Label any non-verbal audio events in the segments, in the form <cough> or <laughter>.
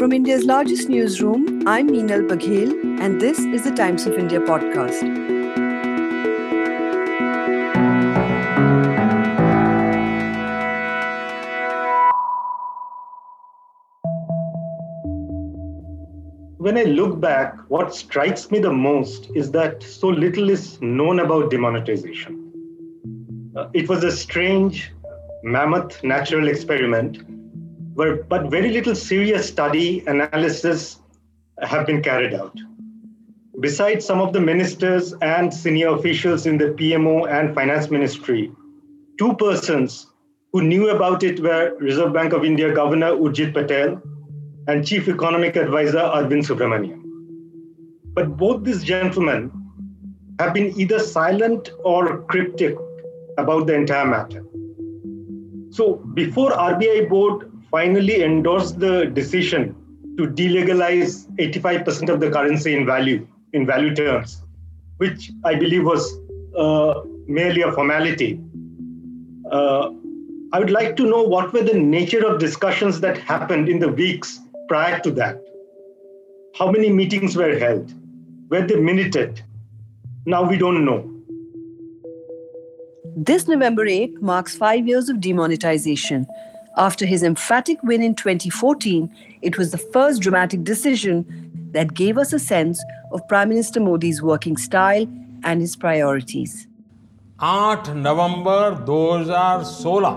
From India's largest newsroom, I'm Meenal Baghel, and this is the Times of India podcast. When I look back, what strikes me the most is that so little is known about demonetization. Uh, it was a strange, mammoth natural experiment where, but very little serious study analysis have been carried out. Besides some of the ministers and senior officials in the PMO and finance ministry, two persons who knew about it were Reserve Bank of India Governor Urjit Patel and Chief Economic Advisor Arvind Subramanian. But both these gentlemen have been either silent or cryptic about the entire matter. So before RBI board finally endorsed the decision to delegalize 85% of the currency in value, in value terms, which I believe was uh, merely a formality. Uh, I would like to know what were the nature of discussions that happened in the weeks prior to that. How many meetings were held? Were they minuted? Now we don't know. This November 8 marks five years of demonetization. After his emphatic win in 2014, it was the first dramatic decision that gave us a sense of Prime Minister Modi's working style and his priorities. 8 नवंबर 2016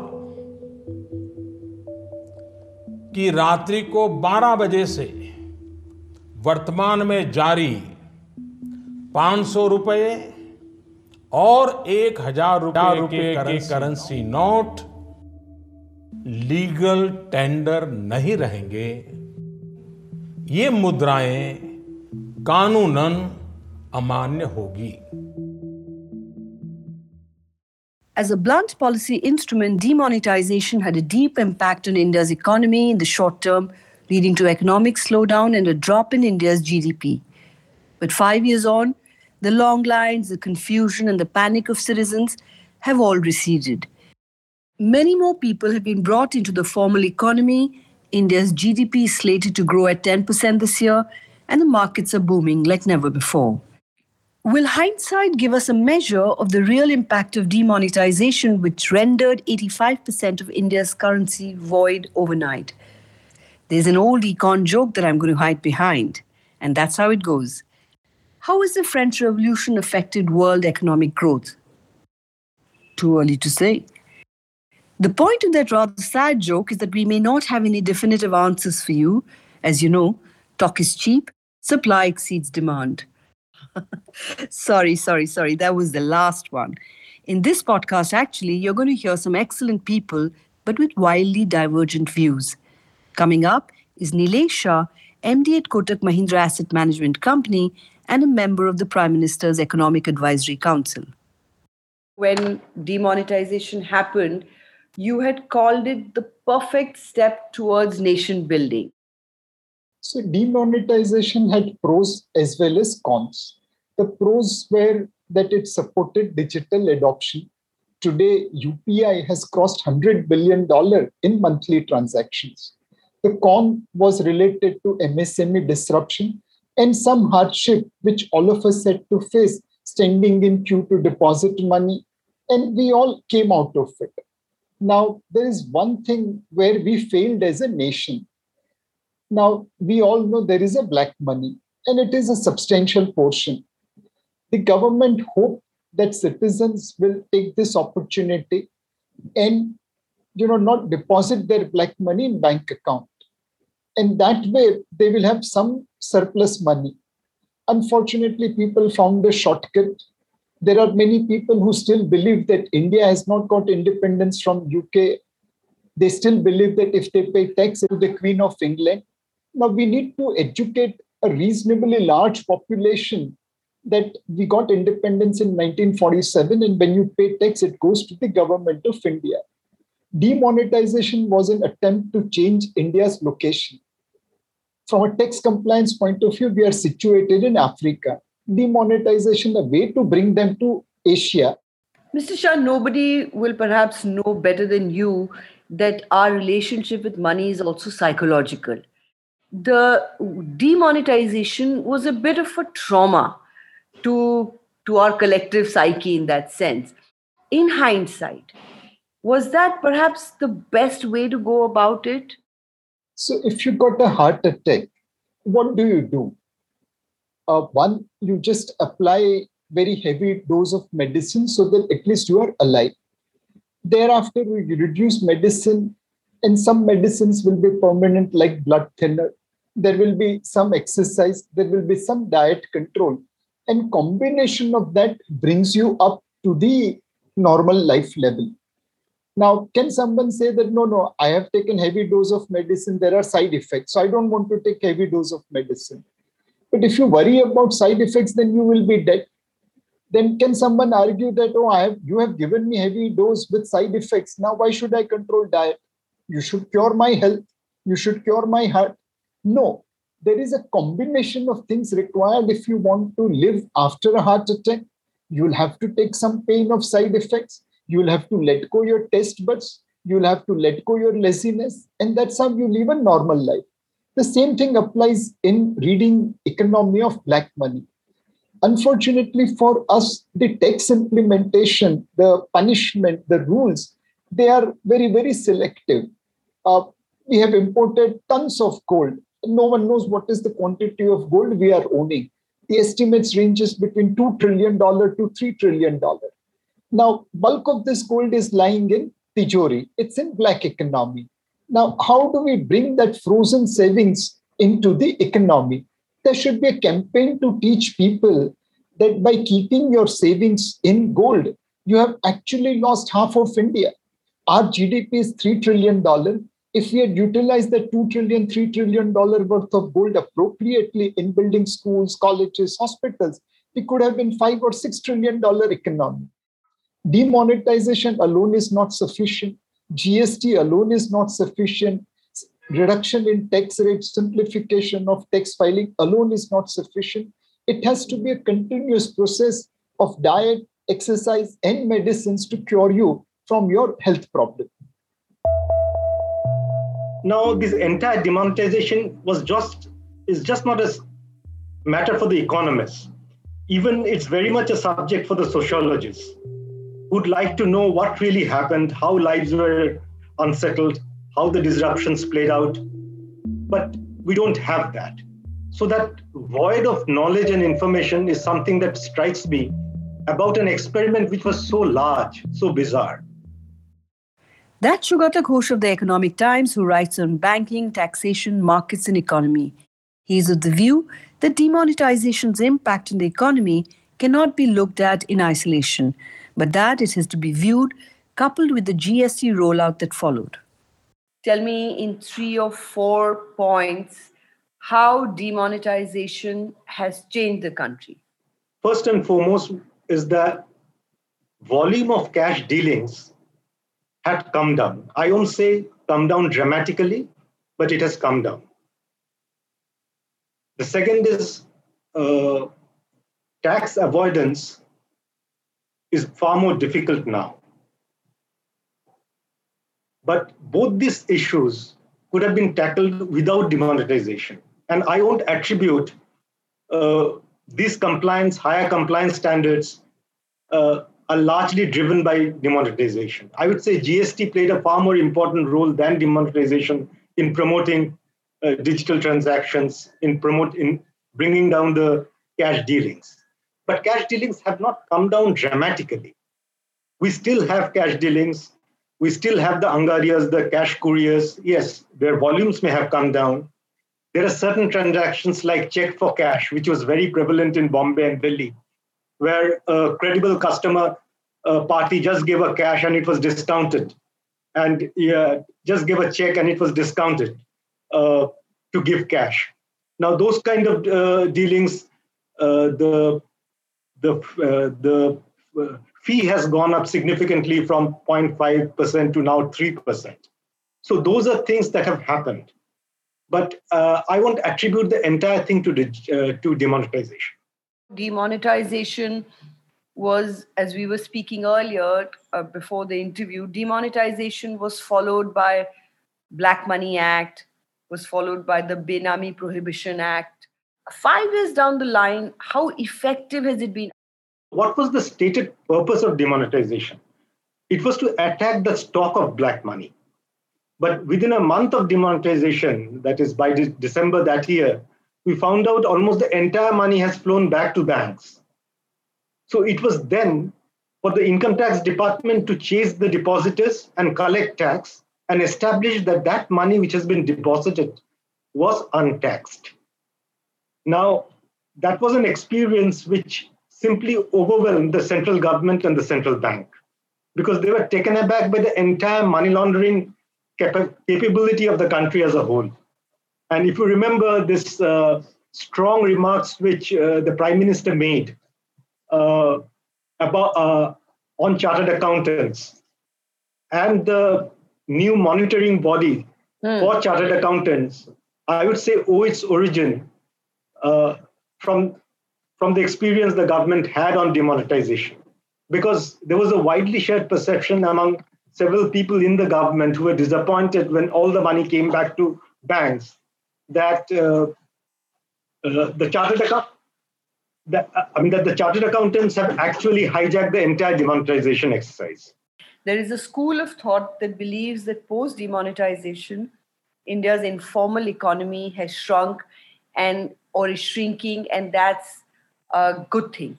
की रात्रि को 12 बजे से वर्तमान में जारी 500 रुपए और एक हज़ार रुपए के करेंसी नोट लीगल टेंडर नहीं रहेंगे ये मुद्राएँ कानूनन अमान्य होगी As a blunt policy instrument, demonetization had a deep impact on India's economy in the short term, leading to economic slowdown and a drop in India's GDP. But five years on, the long lines, the confusion, and the panic of citizens have all receded. Many more people have been brought into the formal economy. India's GDP is slated to grow at 10% this year, and the markets are booming like never before. Will hindsight give us a measure of the real impact of demonetization, which rendered 85% of India's currency void overnight? There's an old econ joke that I'm going to hide behind, and that's how it goes. How has the French Revolution affected world economic growth? Too early to say. The point of that rather sad joke is that we may not have any definitive answers for you. As you know, talk is cheap, supply exceeds demand. <laughs> sorry, sorry, sorry. That was the last one. In this podcast, actually, you're going to hear some excellent people, but with wildly divergent views. Coming up is Nilesh Shah, MD at Kotak Mahindra Asset Management Company and a member of the Prime Minister's Economic Advisory Council. When demonetization happened, you had called it the perfect step towards nation building. So, demonetization had pros as well as cons. The pros were that it supported digital adoption. Today, UPI has crossed $100 billion in monthly transactions. The con was related to MSME disruption and some hardship which all of us had to face standing in queue to deposit money. And we all came out of it. Now, there is one thing where we failed as a nation. Now, we all know there is a black money, and it is a substantial portion. The government hoped that citizens will take this opportunity and you know not deposit their black money in bank account and that way they will have some surplus money unfortunately people found a shortcut there are many people who still believe that india has not got independence from uk they still believe that if they pay tax to the queen of england. Now we need to educate a reasonably large population that we got independence in 1947 and when you pay tax it goes to the government of india. Demonetization was an attempt to change india's location. From a tax compliance point of view we are situated in africa demonetization a way to bring them to asia mr shah nobody will perhaps know better than you that our relationship with money is also psychological the demonetization was a bit of a trauma to, to our collective psyche in that sense. In hindsight, was that perhaps the best way to go about it? So, if you got a heart attack, what do you do? Uh, one, you just apply very heavy dose of medicine so that at least you are alive. Thereafter, we reduce medicine, and some medicines will be permanent, like blood thinner. There will be some exercise, there will be some diet control, and combination of that brings you up to the normal life level. Now, can someone say that no, no, I have taken heavy dose of medicine, there are side effects, so I don't want to take heavy dose of medicine. But if you worry about side effects, then you will be dead. Then can someone argue that oh, I have you have given me heavy dose with side effects? Now why should I control diet? You should cure my health. You should cure my heart. No, there is a combination of things required if you want to live after a heart attack. You'll have to take some pain of side effects You'll have to let go your test buds. You'll have to let go your laziness. And that's how you live a normal life. The same thing applies in reading Economy of Black Money. Unfortunately for us, the tax implementation, the punishment, the rules, they are very, very selective. Uh, we have imported tons of gold. No one knows what is the quantity of gold we are owning. The estimates ranges between $2 trillion to $3 trillion. Now, bulk of this gold is lying in Tijori. It's in black economy. Now, how do we bring that frozen savings into the economy? There should be a campaign to teach people that by keeping your savings in gold, you have actually lost half of India. Our GDP is $3 trillion. If we had utilized the $2 trillion, $3 trillion worth of gold appropriately in building schools, colleges, hospitals, we could have been five or six trillion dollar economy. Demonetization alone is not sufficient. GST alone is not sufficient. Reduction in tax rates, simplification of tax filing alone is not sufficient. It has to be a continuous process of diet, exercise, and medicines to cure you from your health problem. Now, this entire demonetization was just is just not a matter for the economists. Even it's very much a subject for the sociologists would like to know what really happened, how lives were unsettled, how the disruptions played out. But we don't have that. So, that void of knowledge and information is something that strikes me about an experiment which was so large, so bizarre. That's Sugata Ghosh of the Economic Times, who writes on banking, taxation, markets, and economy. He is of the view that demonetization's impact on the economy cannot be looked at in isolation, but that it is to be viewed coupled with the GST rollout that followed. Tell me in three or four points how demonetization has changed the country. First and foremost is that volume of cash dealings had come down. I won't say come down dramatically, but it has come down. The second is uh, tax avoidance is far more difficult now. But both these issues could have been tackled without demonetization. And I won't attribute uh, these compliance, higher compliance standards uh, are largely driven by demonetization. I would say GST played a far more important role than demonetization in promoting uh, digital transactions, in promote in bringing down the cash dealings. But cash dealings have not come down dramatically. We still have cash dealings. We still have the Angadias, the cash couriers. Yes, their volumes may have come down. There are certain transactions like check for cash, which was very prevalent in Bombay and Delhi, where a credible customer uh, party just gave a cash and it was discounted, and yeah, just give a check and it was discounted uh, to give cash. Now, those kind of uh, dealings, uh, the the, uh, the uh, fee has gone up significantly from 0.5% to now 3%. So those are things that have happened. But uh, I won't attribute the entire thing to, uh, to demonetization. Demonetization was, as we were speaking earlier uh, before the interview, demonetization was followed by Black Money Act, was followed by the Benami Prohibition Act. Five years down the line, how effective has it been? What was the stated purpose of demonetization? It was to attack the stock of black money. But within a month of demonetization, that is by de- December that year, we found out almost the entire money has flown back to banks. So it was then for the income tax department to chase the depositors and collect tax and establish that that money which has been deposited was untaxed. Now, that was an experience which simply overwhelmed the central government and the central bank because they were taken aback by the entire money laundering cap- capability of the country as a whole. And if you remember this uh, strong remarks which uh, the prime minister made uh, about uh, on chartered accountants and the new monitoring body mm. for chartered accountants, I would say owe its origin uh, from from the experience the government had on demonetization, because there was a widely shared perception among several people in the government who were disappointed when all the money came back to banks that uh, uh, the chartered account I mean that the chartered accountants have actually hijacked the entire demonetization exercise. There is a school of thought that believes that post demonetization, India's informal economy has shrunk and or is shrinking, and that's a good thing.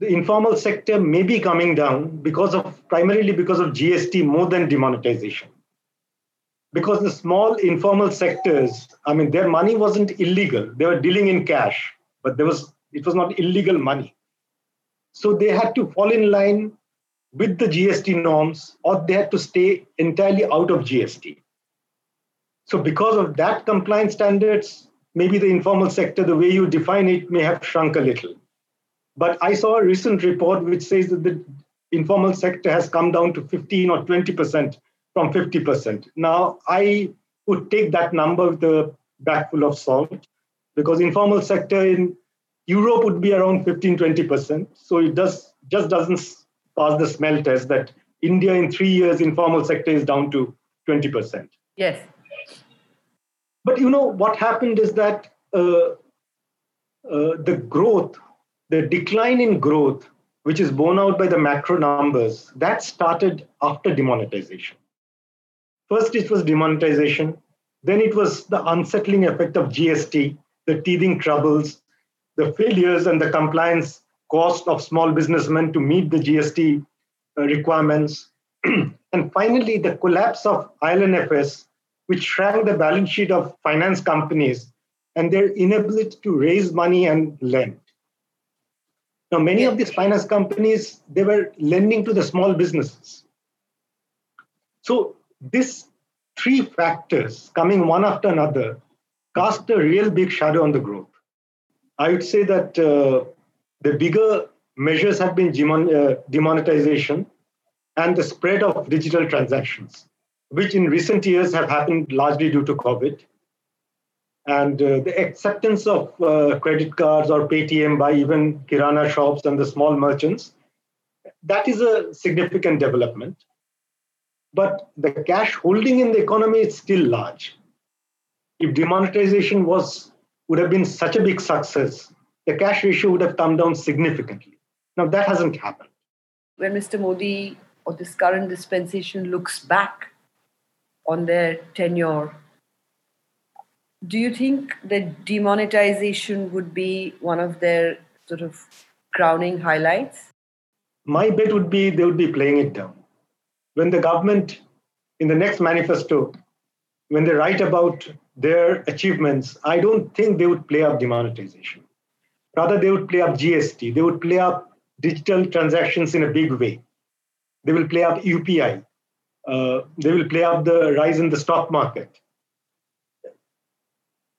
The informal sector may be coming down because of primarily because of GST more than demonetization. Because the small informal sectors, I mean, their money wasn't illegal. They were dealing in cash, but there was it was not illegal money. So they had to fall in line with the GST norms or they had to stay entirely out of GST. So, because of that compliance standards, maybe the informal sector, the way you define it, may have shrunk a little. But I saw a recent report which says that the informal sector has come down to 15 or 20% from 50%. Now, I would take that number with a bag full of salt because informal sector in Europe would be around 15, 20%. So it does just doesn't pass the smell test that India in three years informal sector is down to 20%. Yes. But you know what happened is that uh, uh, the growth, the decline in growth, which is borne out by the macro numbers, that started after demonetization. First, it was demonetization. Then it was the unsettling effect of GST, the teething troubles, the failures and the compliance cost of small businessmen to meet the GST uh, requirements. <clears throat> and finally, the collapse of IL&FS, which shrank the balance sheet of finance companies and their inability to raise money and lend. Now, many of these finance companies, they were lending to the small businesses. So, these three factors coming one after another cast a real big shadow on the growth. I would say that uh, the bigger measures have been uh, demonetization and the spread of digital transactions, which in recent years have happened largely due to COVID. And uh, the acceptance of uh, credit cards or Paytm by even Kirana shops and the small merchants, that is a significant development. But the cash holding in the economy is still large. If demonetization was would have been such a big success, the cash ratio would have come down significantly. Now, that hasn't happened. When Mr. Modi or this current dispensation looks back on their tenure, do you think that demonetization would be one of their sort of crowning highlights? My bet would be they would be playing it down. When the government, in the next manifesto, when they write about their achievements, I don't think they would play up demonetization. Rather, they would play up GST. They would play up digital transactions in a big way. They will play up UPI. Uh, they will play up the rise in the stock market.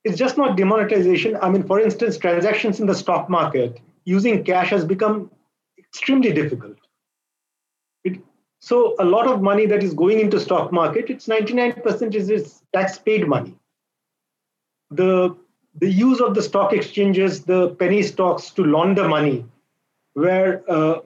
It's just not demonetization. I mean, for instance, transactions in the stock market using cash has become extremely difficult. It, so a lot of money that is going into stock market, it's 99% is tax paid money the the use of the stock exchanges, the penny stocks to launder money, where uh,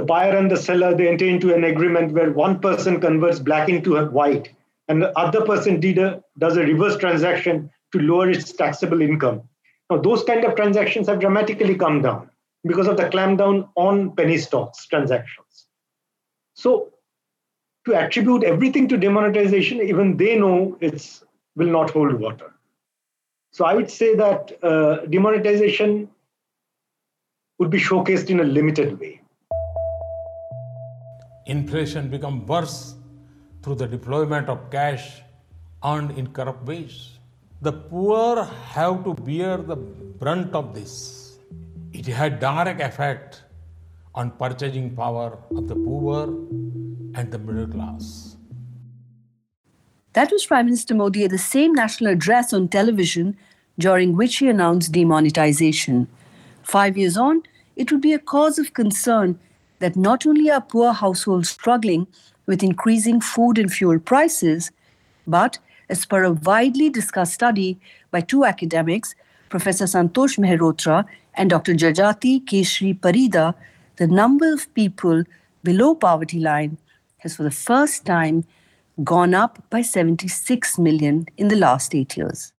the buyer and the seller they enter into an agreement where one person converts black into white and the other person did a, does a reverse transaction to lower its taxable income. Now, those kind of transactions have dramatically come down because of the clampdown on penny stocks transactions. So, to attribute everything to demonetization, even they know it's will not hold water. So, I would say that uh, demonetization would be showcased in a limited way. Inflation become worse through the deployment of cash earned in corrupt ways. The poor have to bear the brunt of this. It had direct effect on purchasing power of the poor and the middle class. That was Prime Minister Modi at the same national address on television during which he announced demonetization. Five years on, it would be a cause of concern that not only are poor households struggling with increasing food and fuel prices, but as per a widely discussed study by two academics, Professor Santosh Mehrotra and Dr. Jajati Keshri Parida, the number of people below poverty line has for the first time gone up by 76 million in the last eight years.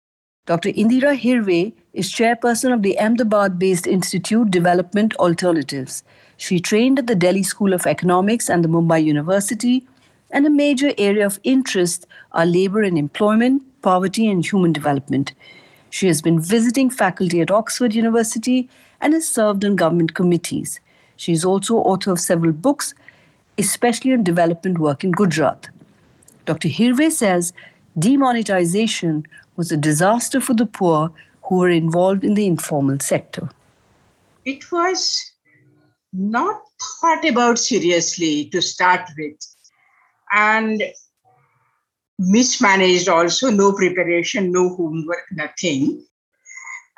Dr. Indira Hirway is chairperson of the Ahmedabad based Institute Development Alternatives. She trained at the Delhi School of Economics and the Mumbai University and a major area of interest are labor and employment, poverty, and human development. She has been visiting faculty at Oxford University and has served on government committees. She is also author of several books, especially on development work in Gujarat. Dr. Hirway says demonetization was a disaster for the poor who were involved in the informal sector. It was not thought about seriously to start with. And mismanaged also no preparation no homework nothing.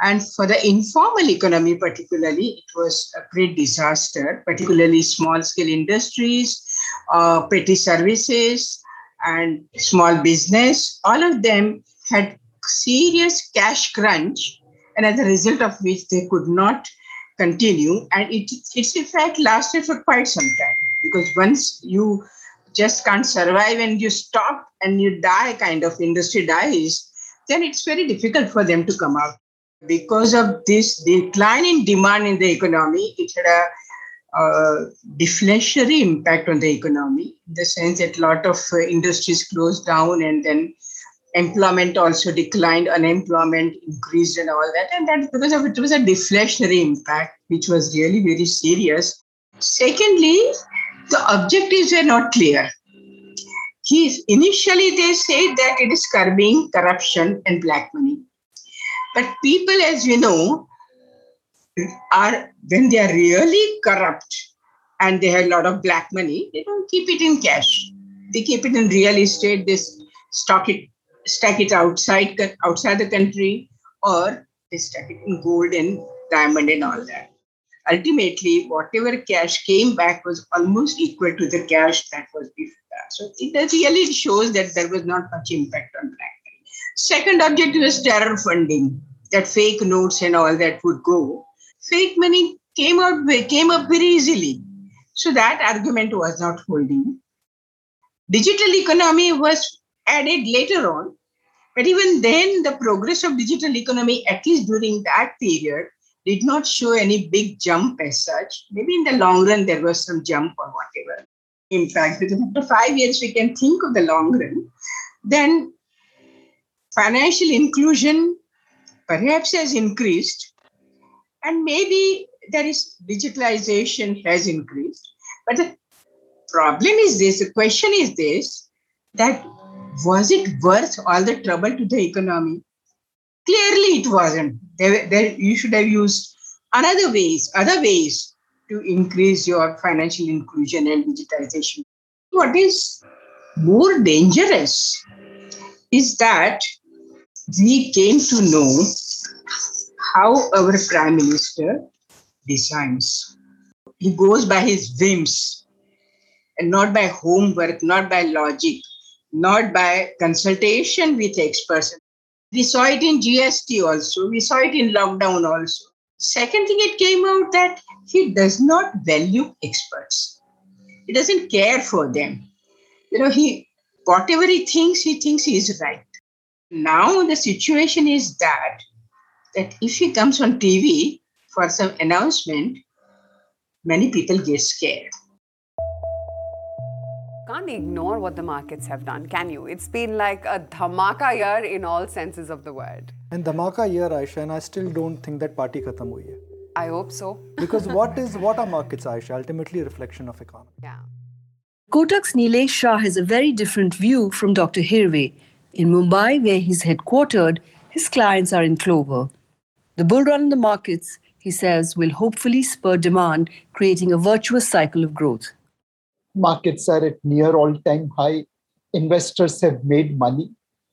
And for the informal economy particularly it was a great disaster particularly small scale industries uh, petty services and small business. All of them had serious cash crunch and as a result of which they could not continue and it, it's in fact lasted for quite some time. Because once you just can't survive and you stop and you die kind of industry dies then it's very difficult for them to come out. Because of this decline in demand in the economy it had a deflationary impact on the economy in the sense that a lot of uh, industries closed down and then employment also declined unemployment increased and all that and that because of it was a deflationary impact which was really very serious secondly the objectives were not clear. He, initially, they said that it is curbing corruption and black money. But people, as you know, are when they are really corrupt and they have a lot of black money, they don't keep it in cash. They keep it in real estate. They stock it, stack it outside outside the country, or they stack it in gold and diamond and all that ultimately whatever cash came back was almost equal to the cash that was before. that So it really shows that there was not much impact on black money. Second objective was terror funding, that fake notes and all that would go. Fake money came out came up very easily. So that argument was not holding. Digital economy was added later on, but even then, the progress of digital economy, at least during that period, did not show any big jump as such. Maybe in the long run, there was some jump or whatever. In fact, because after five years, we can think of the long run. Then financial inclusion perhaps has increased, and maybe there is digitalization has increased. But the problem is this the question is this that was it worth all the trouble to the economy? Clearly, it wasn't. There, there, you should have used another ways, other ways to increase your financial inclusion and digitization. What is more dangerous is that we came to know how our prime minister designs. He goes by his whims and not by homework, not by logic, not by consultation with experts. We saw it in GST also. We saw it in lockdown also. Second thing, it came out that he does not value experts. He doesn't care for them. You know, he whatever he thinks, he thinks he is right. Now the situation is that that if he comes on TV for some announcement, many people get scared. Can't ignore what the markets have done, can you? It's been like a dhamaka year in all senses of the word. And dhamaka year, Aisha, and I still don't think that party khatam hui hai. I hope so. <laughs> Because what is what are markets, Aisha? Ultimately, a reflection of economy. Yeah. Kotak's Nilesh Shah has a very different view from Dr. Hirway. In Mumbai, where he's headquartered, his clients are in clover. The bull run in the markets, he says, will hopefully spur demand, creating a virtuous cycle of growth. Markets are at near all time high. Investors have made money.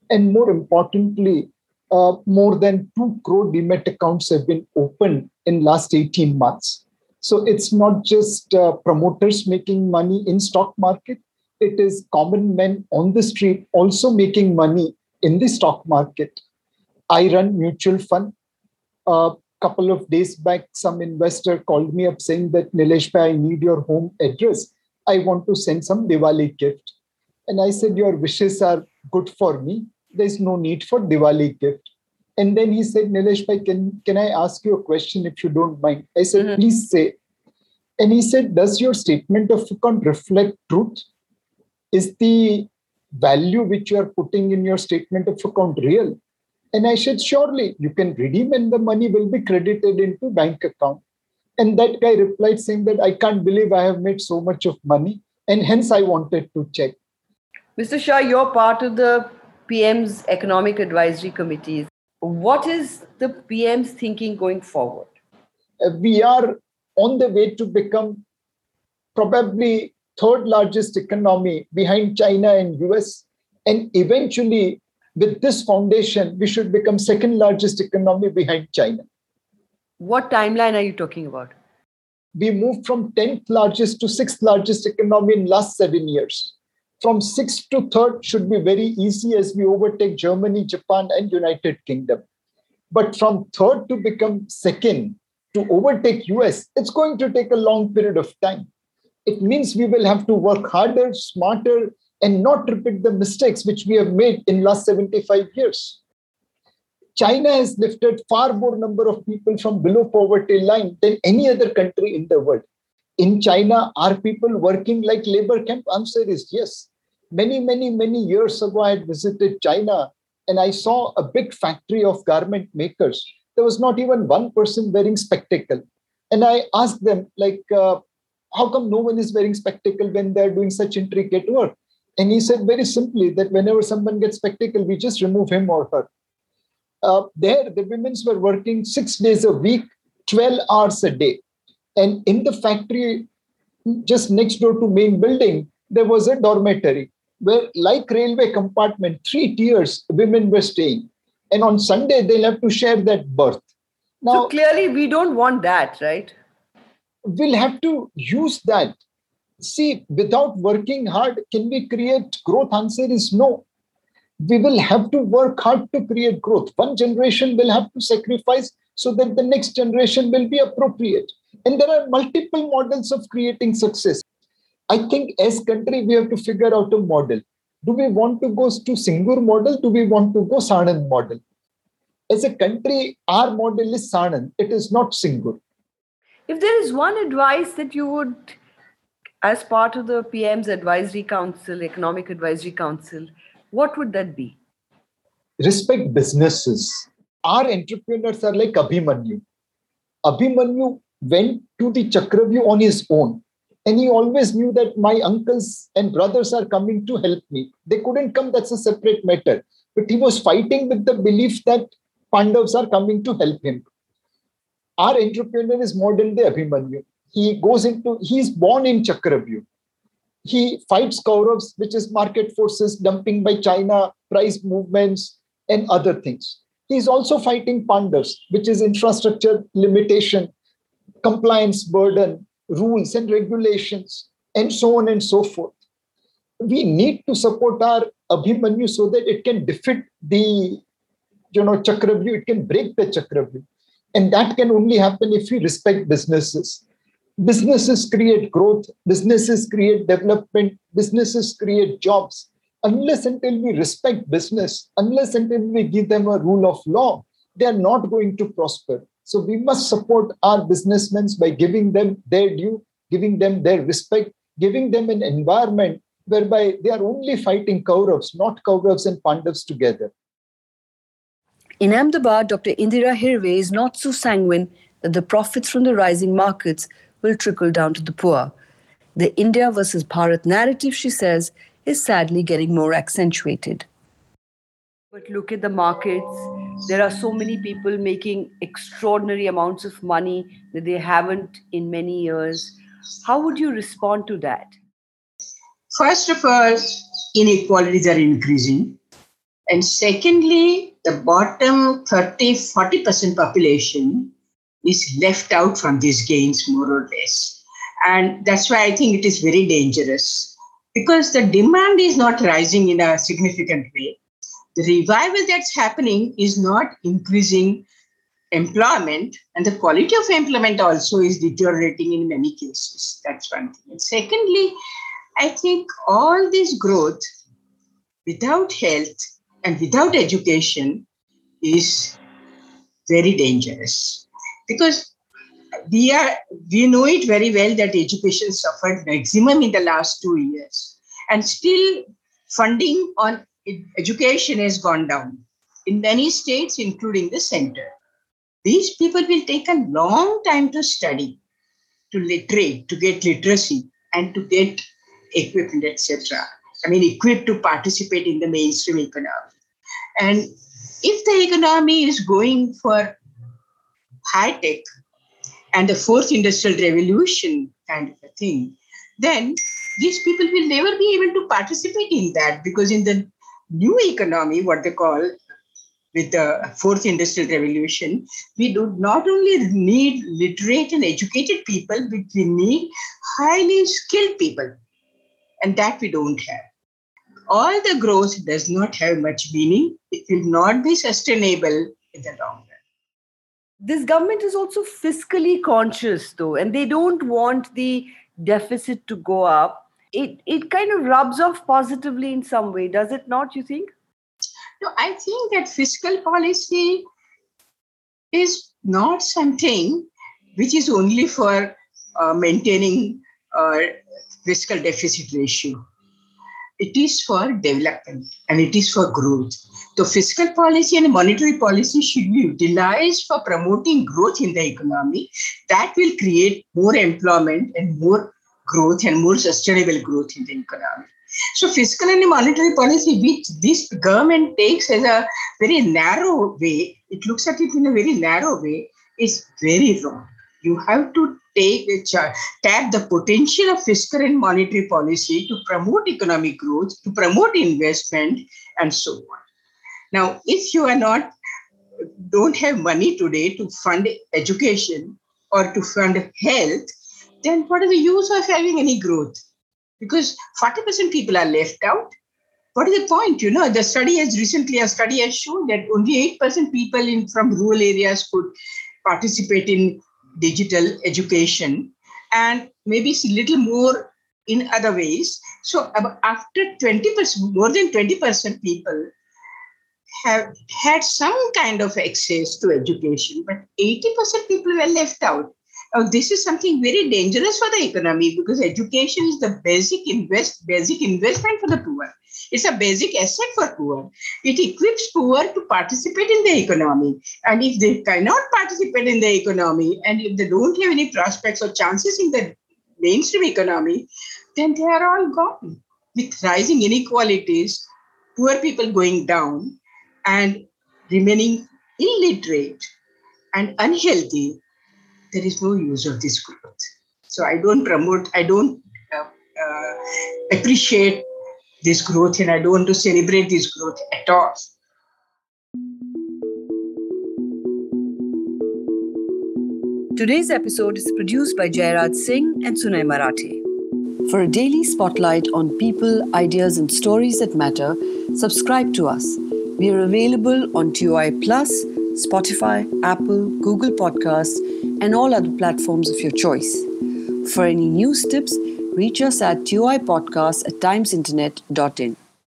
And more importantly, uh, more than 2 crore demat accounts have been opened in last 18 months. So it's not just uh, promoters making money in stock market. It is common men on the street also making money in the stock market. I run mutual fund. A couple of days back, some investor called me up saying that Nilesh, I need your home address. I want to send some Diwali gift. And I said, Your wishes are good for me. There's no need for Diwali gift. And then he said, Nilesh, can, can I ask you a question if you don't mind? I said, mm-hmm. please say. And he said, Does your statement of account reflect truth? Is the value which you are putting in your statement of account real? And I said, Surely you can redeem and the money will be credited into bank account. And that guy replied saying that I can't believe I have made so much of money. And hence I wanted to check. Mr. Shah, you're part of the PM's Economic Advisory Committees. What is the PM's thinking going forward? Uh, we are on the way to become probably third largest economy behind China and US. And eventually, with this foundation, we should become second largest economy behind China. What timeline are you talking about? We moved from 10th largest to sixth largest economy in last seven years from sixth to third should be very easy as we overtake Germany, Japan, and United Kingdom. But from third to become second to overtake US, it's going to take a long period of time. It means we will have to work harder, smarter, and not repeat the mistakes which we have made in last 75 years. China has lifted far more number of people from below poverty line than any other country in the world in China, are people working like labor camp? Answer is yes. Many, many, many years ago, I had visited China and I saw a big factory of garment makers. There was not even one person wearing spectacle. And I asked them, like, uh, how come no one is wearing spectacle when they're doing such intricate work? And he said very simply that whenever someone gets spectacle, we just remove him or her. Uh, there, the women's were working six days a week, 12 hours a day and in the factory, just next door to main building, there was a dormitory where, like railway compartment, three tiers women were staying. And on Sunday, they'll have to share that berth. Now, so clearly, we don't want that, right? We'll have to use that. See, without working hard, can we create growth? Answer is no. We will have to work hard to create growth. One generation will have to sacrifice so that the next generation will be appropriate. And there are multiple models of creating success. I think as country, we have to figure out a model. Do we want to go to Singur model? Do we want to go Sanand model? As a country, our model is Sanand. It is not Singur. If there is one advice that you would, as part of the PM's advisory council, economic advisory council, what would that be? Respect businesses. Our entrepreneurs are like Abhimanyu. Abhimanyu went to the Chakravyuh on his own. And he always knew that my uncles and brothers are coming to help me. They couldn't come, that's a separate matter. But he was fighting with the belief that Pandavas are coming to help him. Our entrepreneur is modern day Abhimanyu. He goes into, he's born in Chakravyuh. He fights Kauravs, which is market forces, dumping by China, price movements, and other things. He's also fighting Pandavas, which is infrastructure limitation, compliance burden, rules and regulations, and so on and so forth. We need to support our Abhimanyu so that it can defeat the you know Chakravyuh, it can break the Chakravyuh. And that can only happen if we respect businesses. Businesses create growth, businesses create development, businesses create jobs. unless until we respect business, unless until we give them a rule of law, they are not going to prosper. So we must support our businessmen by giving them their due, giving them their respect, giving them an environment whereby they are only fighting Kauravs, not Kauravs and Pandavs together. In Ahmedabad, Dr. Indira Hirway is not so sanguine that the profits from the rising markets will trickle down to the poor. The India versus Bharat narrative, she says, is sadly getting more accentuated. But look at the markets. There are so many people making extraordinary amounts of money that they haven't in many years. How would you respond to that? First of all, inequalities are increasing. And secondly, the bottom 30 40% population is left out from these gains, more or less. And that's why I think it is very dangerous because the demand is not rising in a significant way. The revival that's happening is not increasing employment, and the quality of employment also is deteriorating in many cases. That's one thing. And secondly, I think all this growth without health and without education is very dangerous because we are we know it very well that education suffered maximum in the last two years. And still funding on education has gone down in many states including the center. These people will take a long time to study to literate to get literacy and to get equipment etc i mean equipped to participate in the mainstream economy. And if the economy is going for high tech and the fourth industrial revolution kind of a thing, then these people will never be able to participate in that because in the new economy, what they call with the fourth industrial revolution, we do not only need literate and educated people, but we need highly skilled people. And that we don't have. All the growth does not have much meaning. It will not be sustainable in the long this government is also fiscally conscious though and they don't want the deficit to go up. It it kind of rubs off positively in some way does it not you think? No i think that fiscal policy is not something which is only for uh, maintaining uh, fiscal deficit ratio it is for development and it is for growth. So fiscal policy and monetary policy should be utilized for promoting growth in the economy. That will create more employment and more growth and more sustainable growth in the economy. So fiscal and monetary policy, which this government takes as a very narrow way, it looks at it in a very narrow way, is very wrong. You have to take tap the potential of fiscal and monetary policy to promote economic growth, to promote investment, and so on. Now, if you are not don't have money today to fund education or to fund health, then what is the use of having any growth? Because 40% people are left out. What is the point? You know, the study has recently, a study has shown that only 8% people in from rural areas could participate in digital education and maybe a little more in other ways. So after 20%, more than 20% people have had some kind of access to education, but 80% people were left out. Now, this is something very dangerous for the economy because education is the basic invest basic investment for the poor. It's a basic asset for poor. It equips poor to participate in the economy. And if they cannot participate in the economy and if they don't have any prospects or chances in the mainstream economy, then they are all gone. With rising inequalities, poor people going down and remaining illiterate and unhealthy, there is no use of this growth. So I don't promote, I don't uh, uh, appreciate this growth and I don't want to celebrate this growth at all. Today's episode is produced by Jairaj Singh and Sunay Marathe. For a daily spotlight on people, ideas, and stories that matter, subscribe to us. We are available on TOI Plus, Spotify, Apple, Google Podcasts, and all other platforms of your choice. For any news tips, reach us at toipodcast at timesinternet.in.